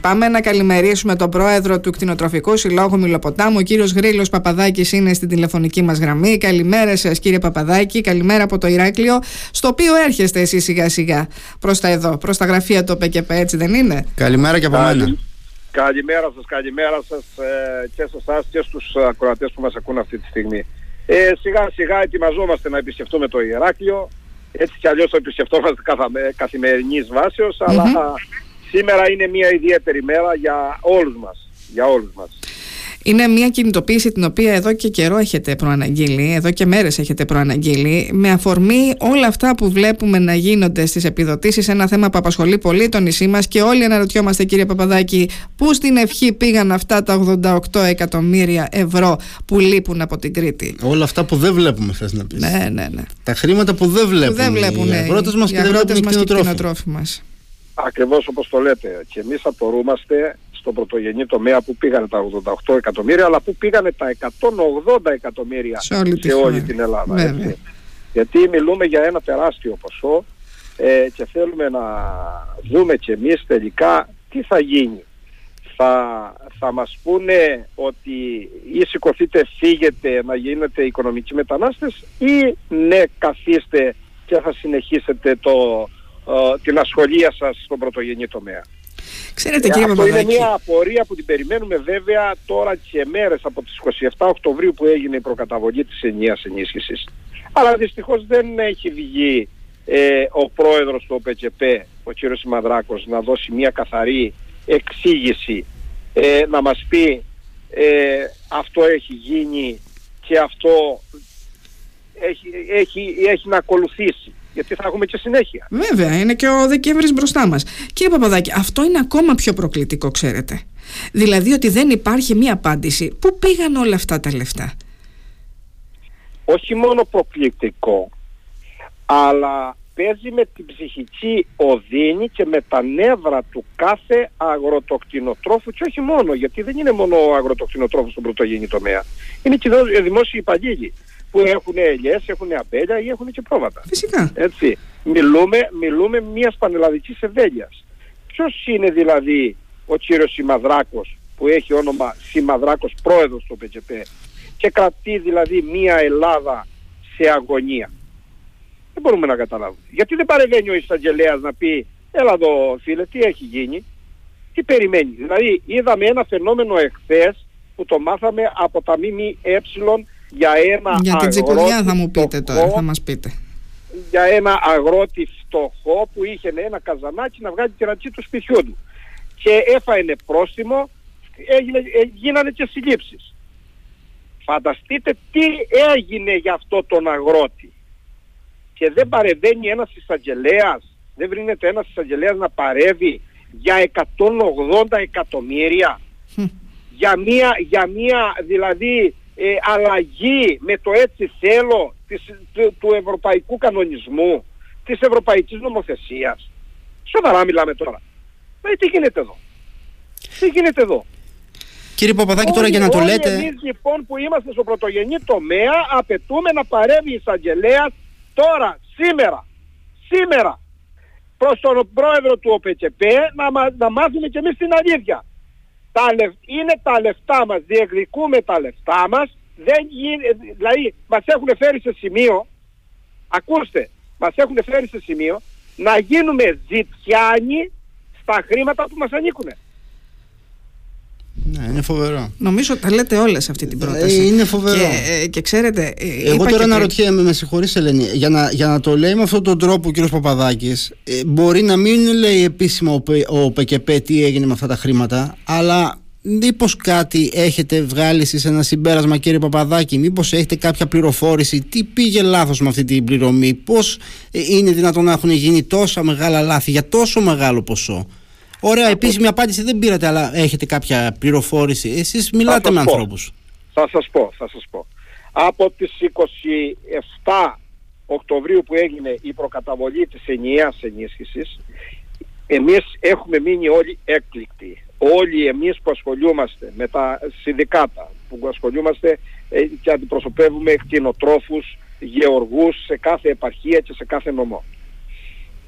Πάμε να καλημερίσουμε τον πρόεδρο του Κτηνοτροφικού Συλλόγου Μιλοποτάμου. Ο κύριος Γρήλο Παπαδάκης είναι στην τηλεφωνική μας γραμμή. Καλημέρα σας, κύριε Παπαδάκη. Καλημέρα από το Ηράκλειο, στο οποίο έρχεστε εσείς σιγά σιγά προς τα εδώ, προς τα γραφεία του ΠΚΠ, έτσι δεν είναι; Καλημέρα και από μένα. Καλημέρα σας, καλημέρα σας ε, και σε εσάς και στους ακροατές που μας ακούν αυτή τη στιγμή. Ε, σιγά σιγά ετοιμαζόμαστε να επισκεφτούμε το Ηράκλειο. Έτσι κι αλλιώς το επισκεφτόμαστε καθημερινής αλλά σήμερα είναι μια ιδιαίτερη μέρα για όλους μας. Για όλους μας. Είναι μια κινητοποίηση την οποία εδώ και καιρό έχετε προαναγγείλει, εδώ και μέρες έχετε προαναγγείλει, με αφορμή όλα αυτά που βλέπουμε να γίνονται στις επιδοτήσεις, ένα θέμα που απασχολεί πολύ το νησί μας και όλοι αναρωτιόμαστε κύριε Παπαδάκη, πού στην ευχή πήγαν αυτά τα 88 εκατομμύρια ευρώ που λείπουν από την Κρήτη; Όλα αυτά που δεν βλέπουμε θες να πεις. Ναι, ναι, ναι. Τα χρήματα που δεν βλέπουν, που δεν βλέπουν οι αγρότες μας και, οι κτηνοτρόφοι μας. Ακριβώς όπως το λέτε. Και εμείς απορούμαστε στον πρωτογενή τομέα που πήγανε τα 88 εκατομμύρια, αλλά που πήγανε τα 180 εκατομμύρια σε όλη, σε όλη την Ελλάδα. Έτσι. Γιατί μιλούμε για ένα τεράστιο ποσό ε, και θέλουμε να δούμε και εμείς τελικά τι θα γίνει. Θα, θα μας πούνε ότι ή σηκωθείτε φύγετε να γίνετε οικονομικοί μετανάστες ή ναι καθίστε και θα συνεχίσετε το, ε, την ασχολία σας στον πρωτογενή τομέα. Ξέρετε ε, Αυτό είναι μια απορία που την περιμένουμε βέβαια τώρα και μέρες από τις 27 Οκτωβρίου που έγινε η προκαταβολή της ενιαίας ενίσχυσης. Αλλά δυστυχώς δεν έχει βγει ε, ο πρόεδρος του ΟΠΕΚΕΠ, ο κ. Σιμαδράκος, να δώσει μια καθαρή εξήγηση, ε, να μας πει ε, αυτό έχει γίνει και αυτό έχει, έχει, έχει να ακολουθήσει γιατί θα έχουμε και συνέχεια. Βέβαια, είναι και ο Δεκέμβρης μπροστά μας. Κύριε Παπαδάκη, αυτό είναι ακόμα πιο προκλητικό, ξέρετε. Δηλαδή ότι δεν υπάρχει μία απάντηση. Πού πήγαν όλα αυτά τα λεφτά; Όχι μόνο προκλητικό, αλλά παίζει με την ψυχική οδύνη και με τα νεύρα του κάθε αγροτοκτηνοτρόφου και όχι μόνο, γιατί δεν είναι μόνο ο αγροτοκτηνοτρόφος στον πρωτογενή τομέα. Είναι και οι δημόσιοι υπαλλήλοι που έχουν ελιές, έχουν αμπέλια ή έχουν και πρόβατα. Φυσικά. Έτσι. Μιλούμε, μιλούμε μιας πανελλαδικής ευέλειας. Ποιος είναι δηλαδή ο κύριος Σιμαδράκος που έχει όνομα Σιμαδράκος πρόεδρος του ΠΚΠ και κρατεί δηλαδή μια Ελλάδα σε αγωνία; Δεν μπορούμε να καταλάβουμε. Γιατί δεν παρεμβαίνει ο εισαγγελέας να πει έλα εδώ φίλε τι έχει γίνει; Τι περιμένεις; Δηλαδή είδαμε ένα φαινόμενο εχθές που το μάθαμε από τα ΜΜΕ για ένα για την τσικουδιά θα μου πείτε τώρα, θα μας πείτε. Για ένα αγρότη φτωχό που είχε ένα καζανάκι να βγάλει τη ρατσί του σπιτιού του. Και έφαενε πρόστιμο, έγινε, ε, γίνανε και συλλήψεις. Φανταστείτε τι έγινε για αυτό τον αγρότη. Και δεν παρεμβαίνει ένας εισαγγελέας, δεν βρίνεται ένας εισαγγελέας να παρεύει για 180 εκατομμύρια. για μία, για μία δηλαδή ε, αλλαγή με το έτσι θέλω της, του, ευρωπαϊκού κανονισμού, της ευρωπαϊκής νομοθεσίας. Σοβαρά μιλάμε τώρα. Μα τι γίνεται εδώ; Τι γίνεται εδώ; Κύριε Παπαδάκη, τώρα για να το λέτε. Εμείς λοιπόν που είμαστε στο πρωτογενή τομέα απαιτούμε να παρέμβει η εισαγγελέα τώρα, σήμερα. Σήμερα. Προς τον πρόεδρο του ΟΠΕΚΕΠ να, να μάθουμε και εμείς την αλήθεια τα είναι τα λεφτά μας, διεκδικούμε τα λεφτά μας, δεν γίνει, δηλαδή μας έχουν φέρει σε σημείο, ακούστε, μας έχουν φέρει σε σημείο να γίνουμε ζητιάνοι στα χρήματα που μας ανήκουν. Ναι, είναι φοβερό. Νομίζω τα λέτε όλα σε αυτή την ε, πρόταση. Είναι φοβερό. Και, ε, και ξέρετε. Ε, Εγώ τώρα να ρωτιέμαι, με συγχωρείς Ελένη, για να, για να το λέει με αυτόν τον τρόπο ο κ. Παπαδάκης, μπορεί να μην λέει επίσημα ο, ο ΠΚΠ τι έγινε με αυτά τα χρήματα, αλλά Μήπως κάτι έχετε βγάλει σε ένα συμπέρασμα, κύριε Παπαδάκη, μήπως έχετε κάποια πληροφόρηση, τι πήγε λάθος με αυτή την πληρωμή, πώς είναι δυνατόν να έχουν γίνει τόσα μεγάλα λάθη για τόσο μεγάλο ποσό; Ωραία, επίσημη απάντηση δεν πήρατε, αλλά έχετε κάποια πληροφόρηση. Εσείς μιλάτε με ανθρώπους. Θα σας πω, θα σας πω. Από τις 27 Οκτωβρίου που έγινε η προκαταβολή της ενιαίας ενίσχυσης, εμείς έχουμε μείνει όλοι έκπληκτοι. Όλοι εμείς που ασχολούμαστε με τα συνδικάτα, που ασχολούμαστε ε, και αντιπροσωπεύουμε κτηνοτρόφους, γεωργούς σε κάθε επαρχία και σε κάθε νομό.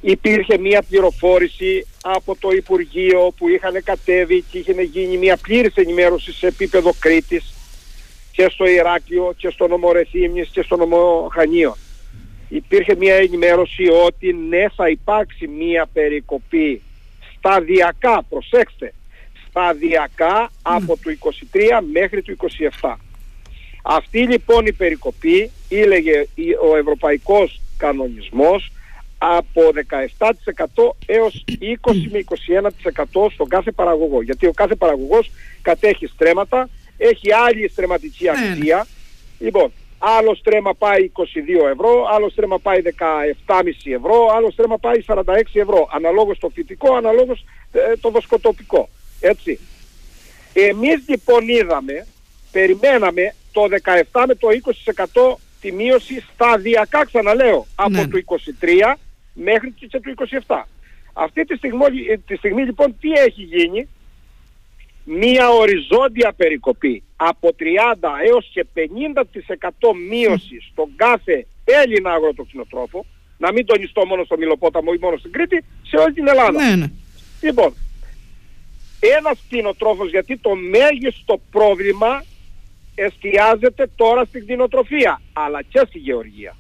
Υπήρχε μια πληροφόρηση από το Υπουργείο που είχαν κατέβει και είχε γίνει μια πλήρης ενημέρωση σε επίπεδο Κρήτης και στο Ηράκλειο και στο νομό Ρεθύμνης και στο νομό Χανίων. Υπήρχε μια ενημέρωση ότι ναι θα υπάρξει μια περικοπή σταδιακά, προσέξτε, σταδιακά από το 23 μέχρι το 27. Αυτή λοιπόν η περικοπή ήλεγε ο ευρωπαϊκός κανονισμός από 17% έως 20 με 21% στον κάθε παραγωγό. Γιατί ο κάθε παραγωγός κατέχει στρέμματα, έχει άλλη στρεματική ναι, ναι. αξία. Λοιπόν, άλλο στρέμα πάει 22 ευρώ, άλλο στρέμα πάει 17,5 ευρώ, άλλο στρέμα πάει 46 ευρώ. Αναλόγως το φυτικό, αναλόγως ε, το βοσκοτοπικό. Έτσι. Εμείς λοιπόν είδαμε, περιμέναμε το 17 με το 20% τη μείωση σταδιακά ξαναλέω από ναι. το 23 μέχρι και το 27. Αυτή τη στιγμή, τη στιγμή λοιπόν τι έχει γίνει; Μία οριζόντια περικοπή από 30 έως και 50% μείωσης στον κάθε Έλληνα αγροτοκτηνοτρόφο να μην τονιστώ μόνο στο Μιλοπόταμο ή μόνο στην Κρήτη σε όλη την Ελλάδα. Ναι, ναι. Λοιπόν, ένας κτηνοτρόφος γιατί το μέγιστο πρόβλημα εστιάζεται τώρα στην κτηνοτροφία αλλά και στη γεωργία.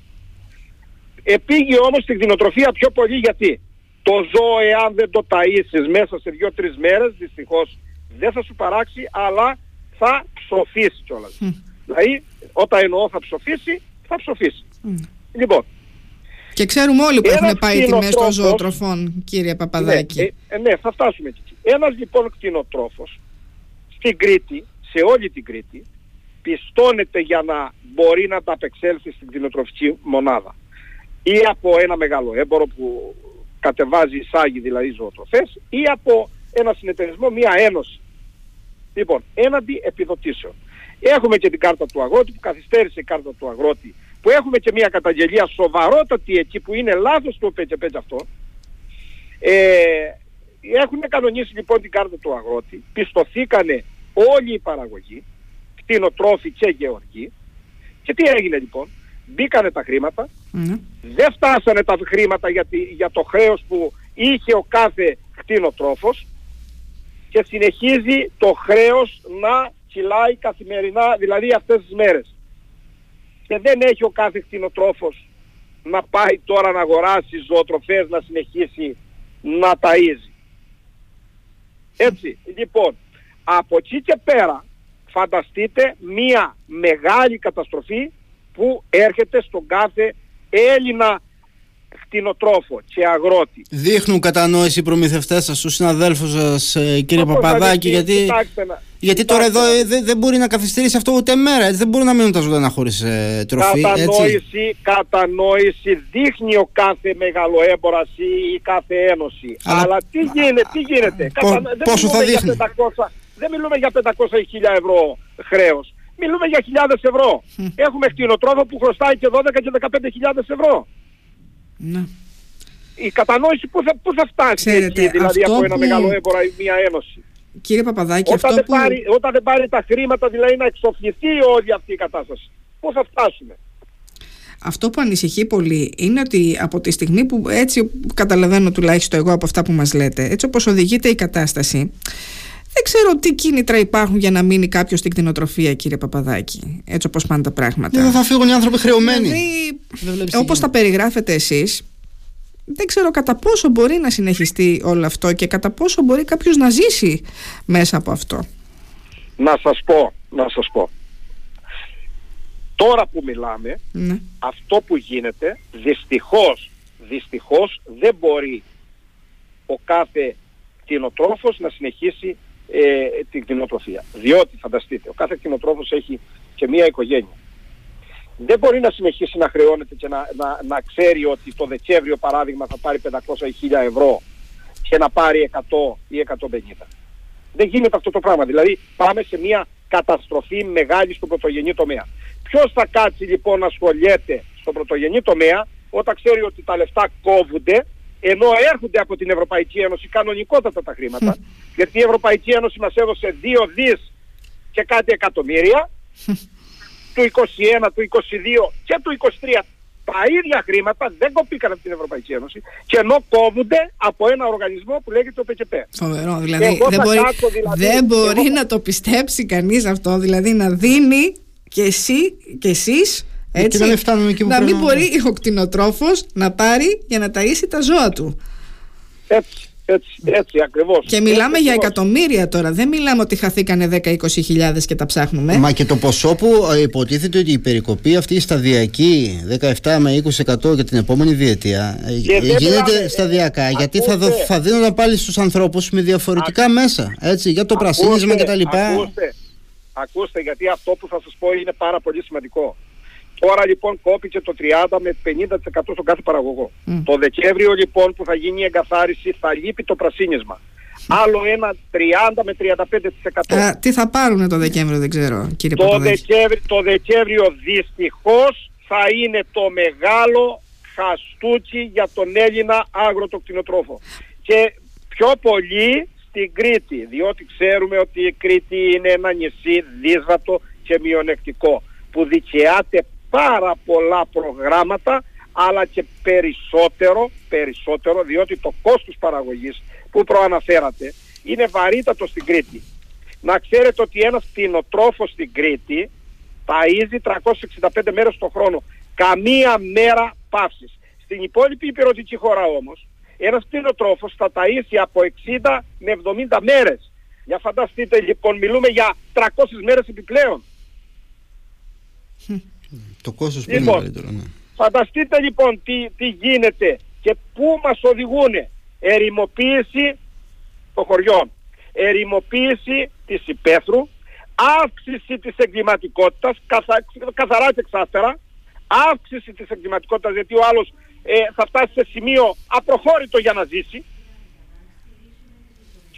Επήγε όμως στην κτηνοτροφία πιο πολύ γιατί το ζώο εάν δεν το ταΐσεις μέσα σε δύο-τρεις μέρες δυστυχώς δεν θα σου παράξει αλλά θα ψοφήσει κιόλας. Mm. Δηλαδή όταν εννοώ θα ψοφήσει θα ψοφήσει. Mm. Λοιπόν. Και ξέρουμε όλοι που έχουν πάει τιμές των ζωοτροφών κύριε Παπαδάκη. Ναι, ε, ε, ναι θα φτάσουμε εκεί. Ένας λοιπόν κτηνοτρόφος στην Κρήτη, σε όλη την Κρήτη πιστώνεται για να μπορεί να τα απεξέλθει στην κτηνοτροφική μονάδα ή από ένα μεγάλο έμπορο που κατεβάζει εισάγει δηλαδή ζωοτροφές ή από ένα συνεταιρισμό, μια ένωση. Λοιπόν, έναντι επιδοτήσεων. Έχουμε και την κάρτα του αγρότη που καθυστέρησε η κάρτα του αγρότη που έχουμε και μια καταγγελία σοβαρότατη εκεί που είναι λάθος το πέτσε αυτό. Ε, έχουν κανονίσει λοιπόν την κάρτα του αγρότη, πιστοθήκανε όλοι οι παραγωγοί, κτηνοτρόφοι και γεωργοί και τι έγινε λοιπόν μπήκανε τα χρήματα, mm. δεν φτάσανε τα χρήματα για, για το χρέος που είχε ο κάθε κτηνοτρόφος και συνεχίζει το χρέος να κυλάει καθημερινά, δηλαδή αυτές τις μέρες. Και δεν έχει ο κάθε κτηνοτρόφος να πάει τώρα να αγοράσει ζωοτροφές, να συνεχίσει να ταΐζει. Έτσι, λοιπόν, από εκεί και πέρα φανταστείτε μία μεγάλη καταστροφή που έρχεται στον κάθε Έλληνα κτηνοτρόφο και αγρότη. Δείχνουν κατανόηση οι προμηθευτές σας, του συναδέλφους σας, ε, κύριε Παπαδάκη, γιατί, γιατί τώρα εδώ ε, δεν, μπορεί να καθυστερήσει αυτό ούτε μέρα. Δεν μπορούν να μείνουν τα ζωντανά χωρίς ε, τροφή. Κατανόηση, έτσι. κατανόηση δείχνει ο κάθε μεγαλοέμπορας ή η κάθε ένωση. Αλλά, τι γίνεται, τι γίνεται; πόσο θα δείχνει; δεν μιλούμε για 500 ή 1000 ευρώ χρέος μιλούμε για χιλιάδες ευρώ. Έχουμε κτηνοτρόφο που χρωστάει και 12 και 15 ευρώ. Ναι. Η κατανόηση πού θα, πού θα φτάσει Ξέρετε, εκεί, δηλαδή από ένα που... μεγάλο έμπορα ή μια ένωση; Κύριε Παπαδάκη, όταν, αυτό δεν που... πάρει, όταν δεν πάρει τα χρήματα, δηλαδή να εξοφληθεί όλη αυτή η κατάσταση, πού θα φτάσουμε; Αυτό που ανησυχεί πολύ είναι ότι από τη στιγμή που έτσι καταλαβαίνω τουλάχιστον εγώ από αυτά που μας λέτε, έτσι όπως οδηγείται η κατάσταση, δεν ξέρω τι κίνητρα υπάρχουν για να μείνει κάποιος στην κτηνοτροφία, κύριε Παπαδάκη. Έτσι όπως πάνε τα πράγματα. Δεν θα φύγουν οι άνθρωποι χρεωμένοι. Δηλαδή, όπως τα περιγράφετε εσείς, δεν ξέρω κατά πόσο μπορεί να συνεχιστεί όλο αυτό και κατά πόσο μπορεί κάποιος να ζήσει μέσα από αυτό. Να σας πω, να σας πω. Τώρα που μιλάμε, ναι. αυτό που γίνεται, δυστυχώς, δυστυχώς δεν μπορεί ο κάθε κτηνοτρόφος να συνεχίσει ε, την κτηνοτροφία. Διότι, φανταστείτε, ο κάθε κτηνοτρόφος έχει και μία οικογένεια. Δεν μπορεί να συνεχίσει να χρεώνεται και να, να, να ξέρει ότι το Δεκέμβριο παράδειγμα θα πάρει 500 ή 1000 ευρώ και να πάρει 100 ή 150. Δεν γίνεται αυτό το πράγμα. Δηλαδή πάμε σε μια καταστροφή μεγάλη στον πρωτογενή τομέα. Ποιος θα κάτσει λοιπόν να ασχολιέται στον πρωτογενή τομέα όταν ξέρει ότι τα λεφτά κόβονται ενώ έρχονται από την Ευρωπαϊκή Ένωση κανονικότατα τα χρήματα, γιατί η Ευρωπαϊκή Ένωση μας έδωσε 2 δις και κάτι εκατομμύρια, του 21, του 22 και του 23 τα ίδια χρήματα δεν κοπήκαν από την Ευρωπαϊκή Ένωση και ενώ κόβονται από ένα οργανισμό που λέγεται το ΠΚΠ. Φοβερό, δηλαδή δεν μπορεί, δηλαδή, δεν μπορεί να το πιστέψει κανείς αυτό, δηλαδή να δίνει και εσύ και εσείς έτσι, να, να μην μπορεί ο κτηνοτρόφος να πάρει για να ταΐσει τα ζώα του. Έτσι. Έτσι, έτσι ακριβώς. Και μιλάμε για εκατομμύρια τώρα. Δεν μιλάμε ότι χαθήκανε 10-20 χιλιάδες και τα ψάχνουμε. Μα και το ποσό που ε, υποτίθεται ότι η περικοπή αυτή η σταδιακή 17 με 20% για την επόμενη διετία ε, γίνεται μιλάμε, σταδιακά. γιατί θα, θα δίνονταν πάλι στους ανθρώπους με διαφορετικά μέσα. Έτσι, για το πρασίνισμα κτλ. Ακούστε, ακούστε, γιατί αυτό που θα σας πω είναι πάρα πολύ σημαντικό. Τώρα λοιπόν κόπηκε το 30 με 50% στον κάθε παραγωγό. Το Δεκέμβριο λοιπόν που θα γίνει η εγκαθάριση θα λείπει το πρασίνισμα. Άλλο ένα 30 με 35%. Α, τι θα πάρουν το Δεκέμβριο δεν ξέρω κύριε το Δεκέμβριο, το Δεκέμβριο δυστυχώς θα είναι το μεγάλο χαστούκι για τον Έλληνα αγροτοκτηνοτρόφο. Και πιο πολύ στην Κρήτη, διότι ξέρουμε ότι η Κρήτη είναι ένα νησί δύσβατο και μειονεκτικό που δικαιάται πάρα πολλά προγράμματα αλλά και περισσότερο, περισσότερο διότι το κόστος παραγωγής που προαναφέρατε είναι βαρύτατο στην Κρήτη. Να ξέρετε ότι ένας κτηνοτρόφος στην Κρήτη ταΐζει 365 μέρες το χρόνο. Καμία μέρα παύσης. Στην υπόλοιπη υπηρετική χώρα όμως ένας κτηνοτρόφος θα ταΐσει από 60 με 70 μέρες. Για φανταστείτε λοιπόν μιλούμε για 300 μέρες επιπλέον. Το κόστος λοιπόν, είναι μεγαλύτερο. Ναι. Φανταστείτε λοιπόν τι, τι γίνεται και πού μας οδηγούν ερημοποίηση των χωριών, ερημοποίηση της υπαίθρου, αύξηση της εγκληματικότητας, καθα, καθαρά και εξάστερα, αύξηση της εγκληματικότητας γιατί ο άλλος ε, θα φτάσει σε σημείο απροχώρητο για να ζήσει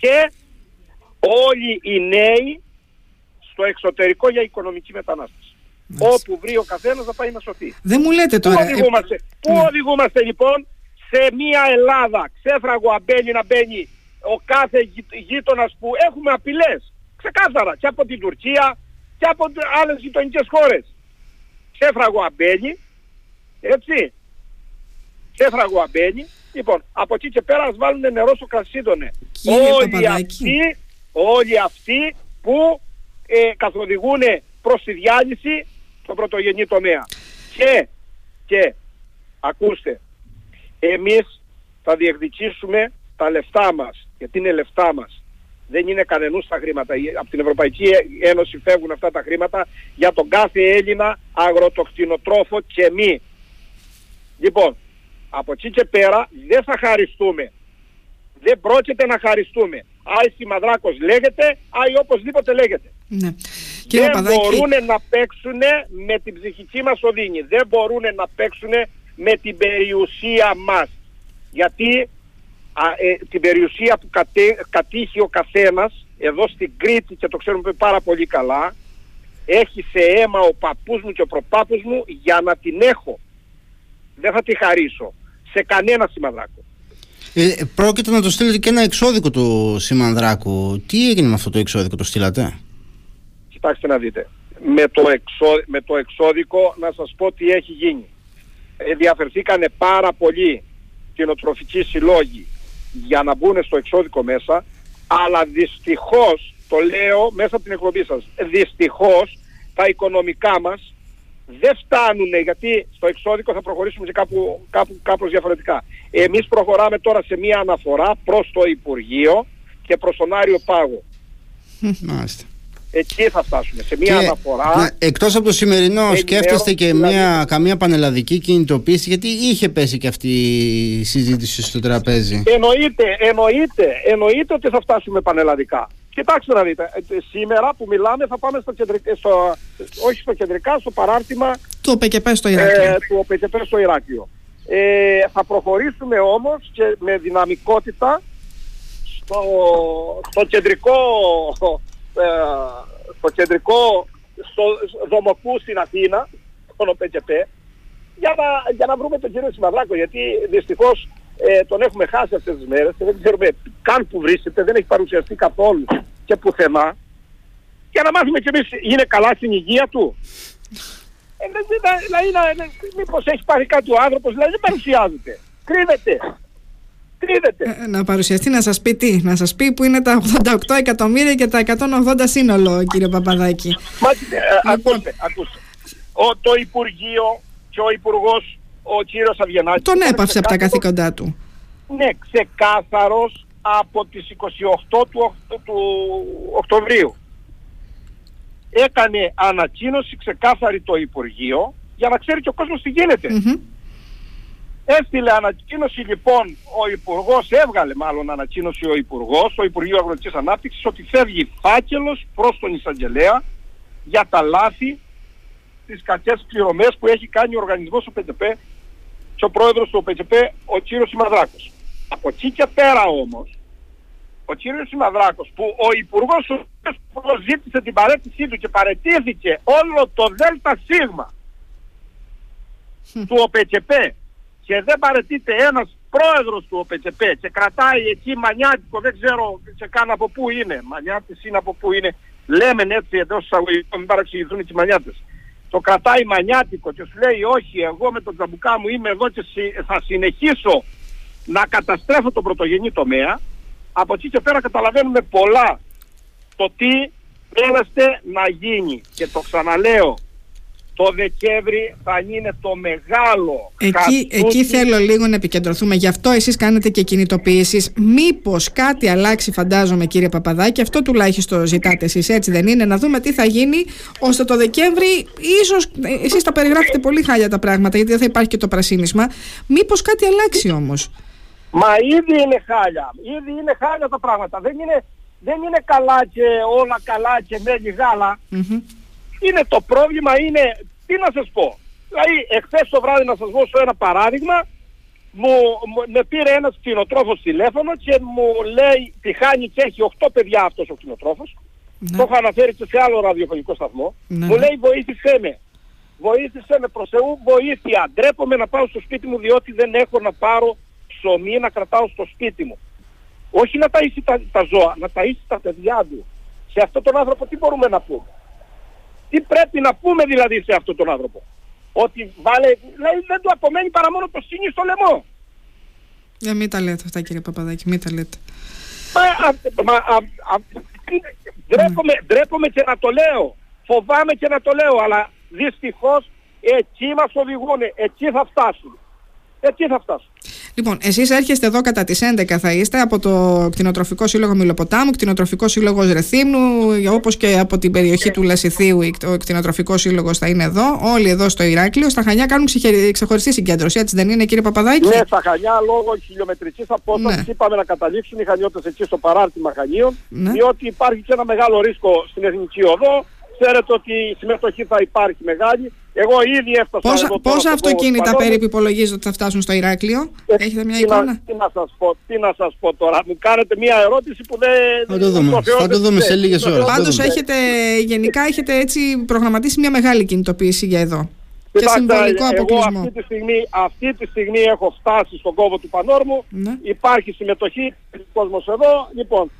και όλοι οι νέοι στο εξωτερικό για οικονομική μετανάστευση. Όπου βρει ο καθένας να πάει να σωθεί. Δεν μου λέτε τώρα. Πού οδηγούμαστε, Πού ναι. οδηγούμαστε λοιπόν; Σε μια Ελλάδα ξέφραγο αμπέλι να μπαίνει ο κάθε γείτονας που έχουμε απειλές. Ξεκάθαρα και από την Τουρκία και από άλλες γειτονικές χώρες. Ξέφραγο αμπέλι, έτσι. Ξέφραγο αμπέλι. Λοιπόν, από εκεί και πέρα ας βάλουν νερό στο κρασίδωνε. Όλοι αυτοί, όλοι αυτοί που ε, καθοδηγούν προς τη διάλυση στο πρωτογενή τομέα. Και, και, ακούστε, εμείς θα διεκδικήσουμε τα λεφτά μας, γιατί είναι λεφτά μας. Δεν είναι κανενούς τα χρήματα. Από την Ευρωπαϊκή Ένωση φεύγουν αυτά τα χρήματα για τον κάθε Έλληνα αγροτοκτηνοτρόφο και μη. Λοιπόν, από εκεί και πέρα δεν θα χαριστούμε. Δεν πρόκειται να χαριστούμε. Άι Σιμαδράκος λέγεται, άι οπωσδήποτε λέγεται. Ναι. Δεν μπορούν να παίξουν με την ψυχική μας οδύνη. Δεν μπορούν να παίξουν με την περιουσία μας. Γιατί α, ε, την περιουσία που κατέ, κατήχει ο καθένας εδώ στην Κρήτη και το ξέρουμε πάρα πολύ καλά έχει σε αίμα ο παππούς μου και ο προπάπους μου για να την έχω. Δεν θα τη χαρίσω σε κανένα σημαδράκο. Ε, πρόκειται να το στείλετε και ένα εξώδικο του Σιμανδράκου. Τι έγινε με αυτό το εξώδικο, το στείλατε; Κοιτάξτε να δείτε. Με το, εξώ, με το εξώδικο να σας πω τι έχει γίνει. Ενδιαφερθήκανε πάρα πολύ κοινοτροφικοί συλλόγοι για να μπουν στο εξώδικο μέσα, αλλά δυστυχώς, το λέω μέσα από την εκπομπή σας, δυστυχώς τα οικονομικά μας δεν φτάνουν γιατί στο εξώδικο θα προχωρήσουμε και κάπου, κάπου, κάπως διαφορετικά. Εμείς προχωράμε τώρα σε μια αναφορά προς το Υπουργείο και προς τον Άριο Πάγο. Μάλιστα. Εκεί θα φτάσουμε, σε μια αναφορά. Ναι, εκτός από το σημερινό, σκέφτεστε και δηλαδή, μια, καμία πανελλαδική κινητοποίηση, γιατί είχε πέσει και αυτή η συζήτηση στο τραπέζι. Εννοείται, εννοείται, εννοείται ότι θα φτάσουμε πανελλαδικά. Κοιτάξτε να δείτε, ε, σήμερα που μιλάμε θα πάμε στο, κεντρικά, στο όχι στο κεντρικά, στο παράρτημα του ΟΠΕΚΕΠΕ στο Ηράκλειο. Ε, του στο Ηράκλειο. Ε, θα προχωρήσουμε όμως και με δυναμικότητα στο, στο κεντρικό ε, στο κεντρικό στο Δομοκού στην Αθήνα, στον ΟΠΕΚΕΠΕ, για να, για να βρούμε τον κύριο Σιμαδράκο, γιατί δυστυχώς ε, τον έχουμε χάσει αυτές τις μέρες και δεν ξέρουμε καν που βρίσκεται, δεν έχει παρουσιαστεί καθόλου και πουθενά. Για να μάθουμε κι εμείς είναι καλά στην υγεία του. Ε, δηλαδή, δηλαδή, μήπως έχει πάρει κάτι ο άνθρωπος, δηλαδή δεν παρουσιάζεται. Κρύβεται. Κρύβεται. Ε, να παρουσιαστεί να σας πει τι, να σας πει που είναι τα 88 εκατομμύρια και τα 180 σύνολο κύριε Παπαδάκη. Μα, ε, λοιπόν. ακούστε, ακούστε. Ο, το Υπουργείο και ο Υπουργός, ο κύριος Αβγενάκης... Τον έπαυσε από τα καθήκοντά του. Ναι, ξεκάθαρος από τις 28 του, του Οκτωβρίου. Έκανε ανακοίνωση ξεκάθαρη το Υπουργείο για να ξέρει και ο κόσμος τι γίνεται. Έστειλε ανακοίνωση λοιπόν ο Υπουργός, έβγαλε μάλλον ανακοίνωση ο Υπουργός, το Υπουργείο Αγροτικής Ανάπτυξης, ότι φεύγει φάκελος προς τον εισαγγελέα για τα λάθη, τις κακές πληρωμές που έχει κάνει ο οργανισμός του ΠΤΠ και ο πρόεδρος του ΠΤΠ, ο κύριος Σιμαδράκος. Από εκεί και πέρα όμως, ο κύριος Σιμαδράκος που ο Υπουργός ο ζήτησε την παρέτησή του και παρετήθηκε όλο το ΔΣ του ΟΠΕΚΕΠ και δεν παρετείται ένας πρόεδρος του ΟΠΕΚΕΠ και κρατάει εκεί μανιάτικο, δεν ξέρω σε καν από πού είναι, μανιάτης είναι από πού είναι, λέμε έτσι εντός εισαγωγικών, μην παραξηγηθούν οι μανιάτες. Το κρατάει μανιάτικο και σου λέει όχι εγώ με τον τζαμπουκά μου είμαι εδώ και θα συνεχίσω να καταστρέφω τον πρωτογενή τομέα από εκεί και πέρα καταλαβαίνουμε πολλά το τι θέλετε να γίνει. Και το ξαναλέω, το Δεκέμβρη θα είναι το μεγάλο εκεί, εκεί θέλω λίγο να επικεντρωθούμε. Γι' αυτό εσείς κάνετε και κινητοποιήσεις μήπως κάτι αλλάξει φαντάζομαι κύριε Παπαδάκη. Αυτό τουλάχιστον ζητάτε εσείς έτσι δεν είναι; Να δούμε τι θα γίνει ώστε το Δεκέμβρη ίσως εσείς τα περιγράφετε πολύ χάλια τα πράγματα γιατί δεν θα υπάρχει και το πρασίνισμα. Μήπως κάτι αλλάξει όμως; Μα ήδη είναι χάλια. Ήδη είναι χάλια τα πράγματα. Δεν είναι, δεν είναι καλά και όλα καλά και μένει Είναι το πρόβλημα, είναι, τι να σας πω. Δηλαδή, εχθές το βράδυ να σας δώσω ένα παράδειγμα, μου, με πήρε ένας κτηνοτρόφος τηλέφωνο και μου λέει, χάνει και έχει 8 παιδιά αυτός ο κτηνοτρόφος. Ναι. Το έχω αναφέρει και σε άλλο ραδιοφωνικό σταθμό. Ναι. Μου λέει, βοήθησέ με. Βοήθησε με προς Θεού βοήθεια. Ντρέπομαι να πάω στο σπίτι μου διότι δεν έχω να πάρω ψωμί να κρατάω στο σπίτι μου. Όχι να ταΐσει τα, τα ζώα, να ταΐσει τα παιδιά του. Σε αυτόν τον άνθρωπο τι μπορούμε να πούμε; Τι πρέπει να πούμε δηλαδή σε αυτόν τον άνθρωπο; Ότι βάλε, δηλαδή δεν του απομένει παρά μόνο το σύνη στο λαιμό. Για μην τα λέτε αυτά κύριε Παπαδάκη, μην τα λέτε. Μα, α, μα α, α, ντρέπομαι, ντρέπομαι και να το λέω. Φοβάμαι και να το λέω, αλλά δυστυχώς εκεί μας οδηγούν, εκεί θα φτάσουν. Εκεί θα φτάσουν. Λοιπόν, εσείς έρχεστε εδώ κατά τις 11 θα είστε από το Κτηνοτροφικό Σύλλογο Μιλοποτάμου, Κτηνοτροφικό Σύλλογος Ρεθύμνου, όπως και από την περιοχή του Λασιθίου, ο Κτηνοτροφικό Σύλλογος θα είναι εδώ. Όλοι εδώ στο Ηράκλειο. Στα Χανιά κάνουν ξεχωριστή συγκέντρωση, έτσι δεν είναι, κύριε Παπαδάκη; Ναι, στα Χανιά λόγω χιλιομετρικής απόστασης ναι. είπαμε να καταλήξουν οι Χανιώτες εκεί στο παράρτημα Χανίων, ναι. διότι υπάρχει και ένα μεγάλο ρίσκο στην Εθνική Οδό. Ξέρετε ότι η συμμετοχή θα υπάρχει μεγάλη. Εγώ ήδη έφτασα πόσα, εδώ Πόσα αυτοκίνητα περίπου υπολογίζετε ότι θα φτάσουν στο Ηράκλειο, ε, Έχετε μια εικόνα; τι, να σας πω, τι να σας πω τώρα, μου κάνετε μια ερώτηση που δεν... Θα το δούμε, θα το δούμε σε λίγες ώρες. Πάντως έχετε, γενικά έχετε έτσι προγραμματίσει μια μεγάλη κινητοποίηση για εδώ. Και συμβολικό αποκλεισμό. Εγώ αυτή τη, στιγμή, αυτή τη στιγμή έχω φτάσει στον κόβο του Πανόρμου. Ναι. Υπάρχει συμμετοχή του κόσμου εδώ. Λοιπόν,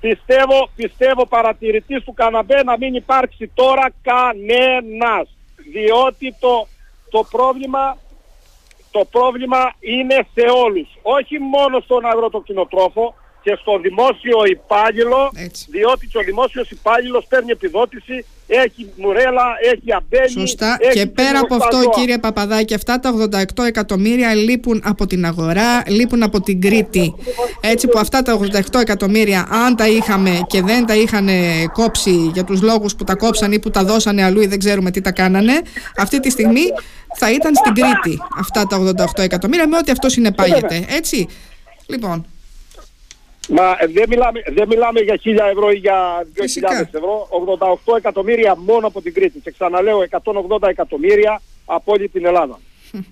πιστεύω, πιστεύω παρατηρητής του Καναμπέ να μην υπάρξει τώρα κανένας διότι το, το πρόβλημα το πρόβλημα είναι σε όλους. Όχι μόνο στον αγροτοκτηνοτρόφο και στο δημόσιο υπάλληλο, διότι και ο δημόσιος υπάλληλος παίρνει επιδότηση, έχει μουρέλα, έχει αμπέλι. Σωστά. και πέρα από αυτό, κύριε Παπαδάκη, αυτά τα 88 εκατομμύρια λείπουν από την αγορά, λείπουν από την Κρήτη. Έτσι που αυτά τα 88 εκατομμύρια, αν τα είχαμε και δεν τα είχαν κόψει για τους λόγους που τα κόψαν ή που τα δώσανε αλλού ή δεν ξέρουμε τι τα κάνανε, αυτή τη στιγμή θα ήταν στην Κρήτη αυτά τα 88 εκατομμύρια με ό,τι αυτό συνεπάγεται. Έτσι. Λοιπόν, Μα ε, δεν μιλάμε, δεν μιλάμε για 1000 ευρώ ή για 2.000 ευρώ. 88 εκατομμύρια μόνο από την Κρήτη. Και ξαναλέω 180 εκατομμύρια από όλη την Ελλάδα.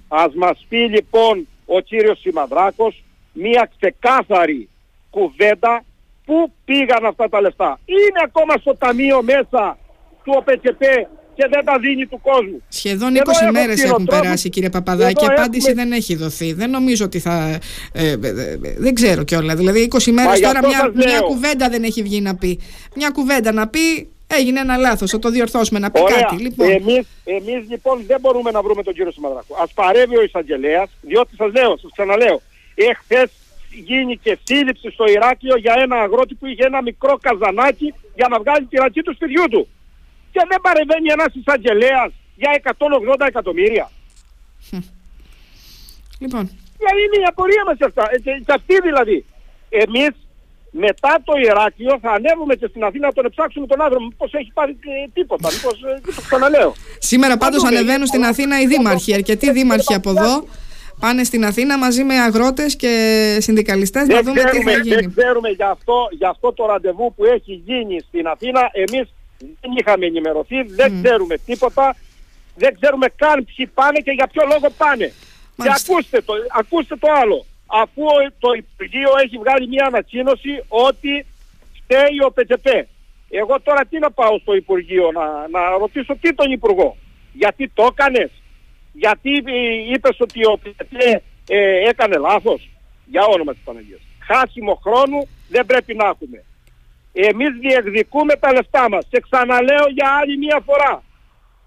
Ας μας πει λοιπόν ο κύριος Σιμαδράκος μία ξεκάθαρη κουβέντα πού πήγαν αυτά τα λεφτά. Είναι ακόμα στο ταμείο μέσα του ΟΠΕΚΕΠΕ και δεν τα δίνει του κόσμου. Σχεδόν 20 μέρες έχουν περάσει, κύριε Παπαδάκη, και απάντηση δεν έχει δοθεί. Δεν νομίζω ότι θα. Ε, ε, ε δεν ξέρω κιόλα. Δηλαδή, 20 μέρες τώρα μια, μια κουβέντα δεν έχει βγει να πει. Μια κουβέντα να πει Έγινε ένα λάθος, θα το διορθώσουμε να πει Ωραία. κάτι. Λοιπόν, Εμείς, εμείς λοιπόν δεν μπορούμε να βρούμε τον κύριο Σιμαδράκο. Ας παρεύει ο εισαγγελέας, διότι σας λέω, σας ξαναλέω, εχθές γίνηκε σύλληψη στο Ηράκλειο για ένα αγρότη που είχε ένα μικρό καζανάκι για να βγάλει τη ρατσί του σπιτιού του. Και δεν παρεμβαίνει ένας εισαγγελέας για 180 εκατομμύρια. λοιπόν. Ποια είναι η απορία μας σε αυτά. Ε, και- και αυτή δηλαδή. Εμείς μετά το Ηράκλειο θα ανέβουμε και στην Αθήνα να τον ψάξουμε τον άνθρωπο. Μήπως έχει πάρει ε, τίποτα. Μήπως, ε, το ξαναλέω. Σήμερα πάντως δούμε. ανεβαίνουν στην Αθήνα οι δήμαρχοι, αρκετοί δήμαρχοι από εδώ. Πάνε στην Αθήνα μαζί με αγρότες και συνδικαλιστές να Δεν δούμε τι ξέρουμε, θα δεν γίνει. ξέρουμε γι, αυτό, γι' αυτό το ραντεβού που έχει γίνει στην Αθήνα. Εμείς δεν είχαμε ενημερωθεί, δεν ξέρουμε τίποτα. Δεν ξέρουμε καν ποιοι πάνε και για ποιο λόγο πάνε. Μάλιστα. Και ακούστε το, ακούστε το άλλο. Αφού ο- το Υπουργείο έχει βγάλει μια ανακοίνωση ότι φταίει ο ΠΤΠ. Εγώ τώρα τι να πάω στο Υπουργείο να, να ρωτήσω τι τον Υπουργό. Γιατί το έκανες; Γιατί ε, είπες ότι ο ΠΤΠ ε, έκανε λάθος; Για όνομα της Παναγίας. Χάσιμο χρόνου δεν πρέπει να έχουμε. Εμείς διεκδικούμε τα λεφτά μας. Και ξαναλέω για άλλη μία φορά.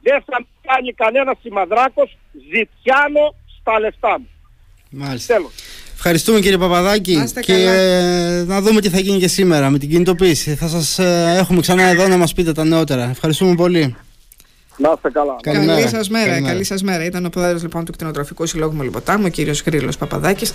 Δεν θα κάνει κανένα σημαδράκος ζητιάνο στα λεφτά μου. Μάλιστα. Τέλος. Ευχαριστούμε κύριε Παπαδάκη Να είστε και καλά. ε, να δούμε τι θα γίνει και σήμερα με την κινητοποίηση. Θα σας ε, έχουμε ξανά εδώ να μας πείτε τα νεότερα. Ευχαριστούμε πολύ. Να είστε καλά. Καλημέρα. Καλή σας μέρα, Καλημέρα. καλή σας μέρα. Ήταν ο πρόεδρος λοιπόν του Κτηνοτροφικού Συλλόγου Μολυμποτάμου, ο κύριος Γρήλος Παπαδάκης.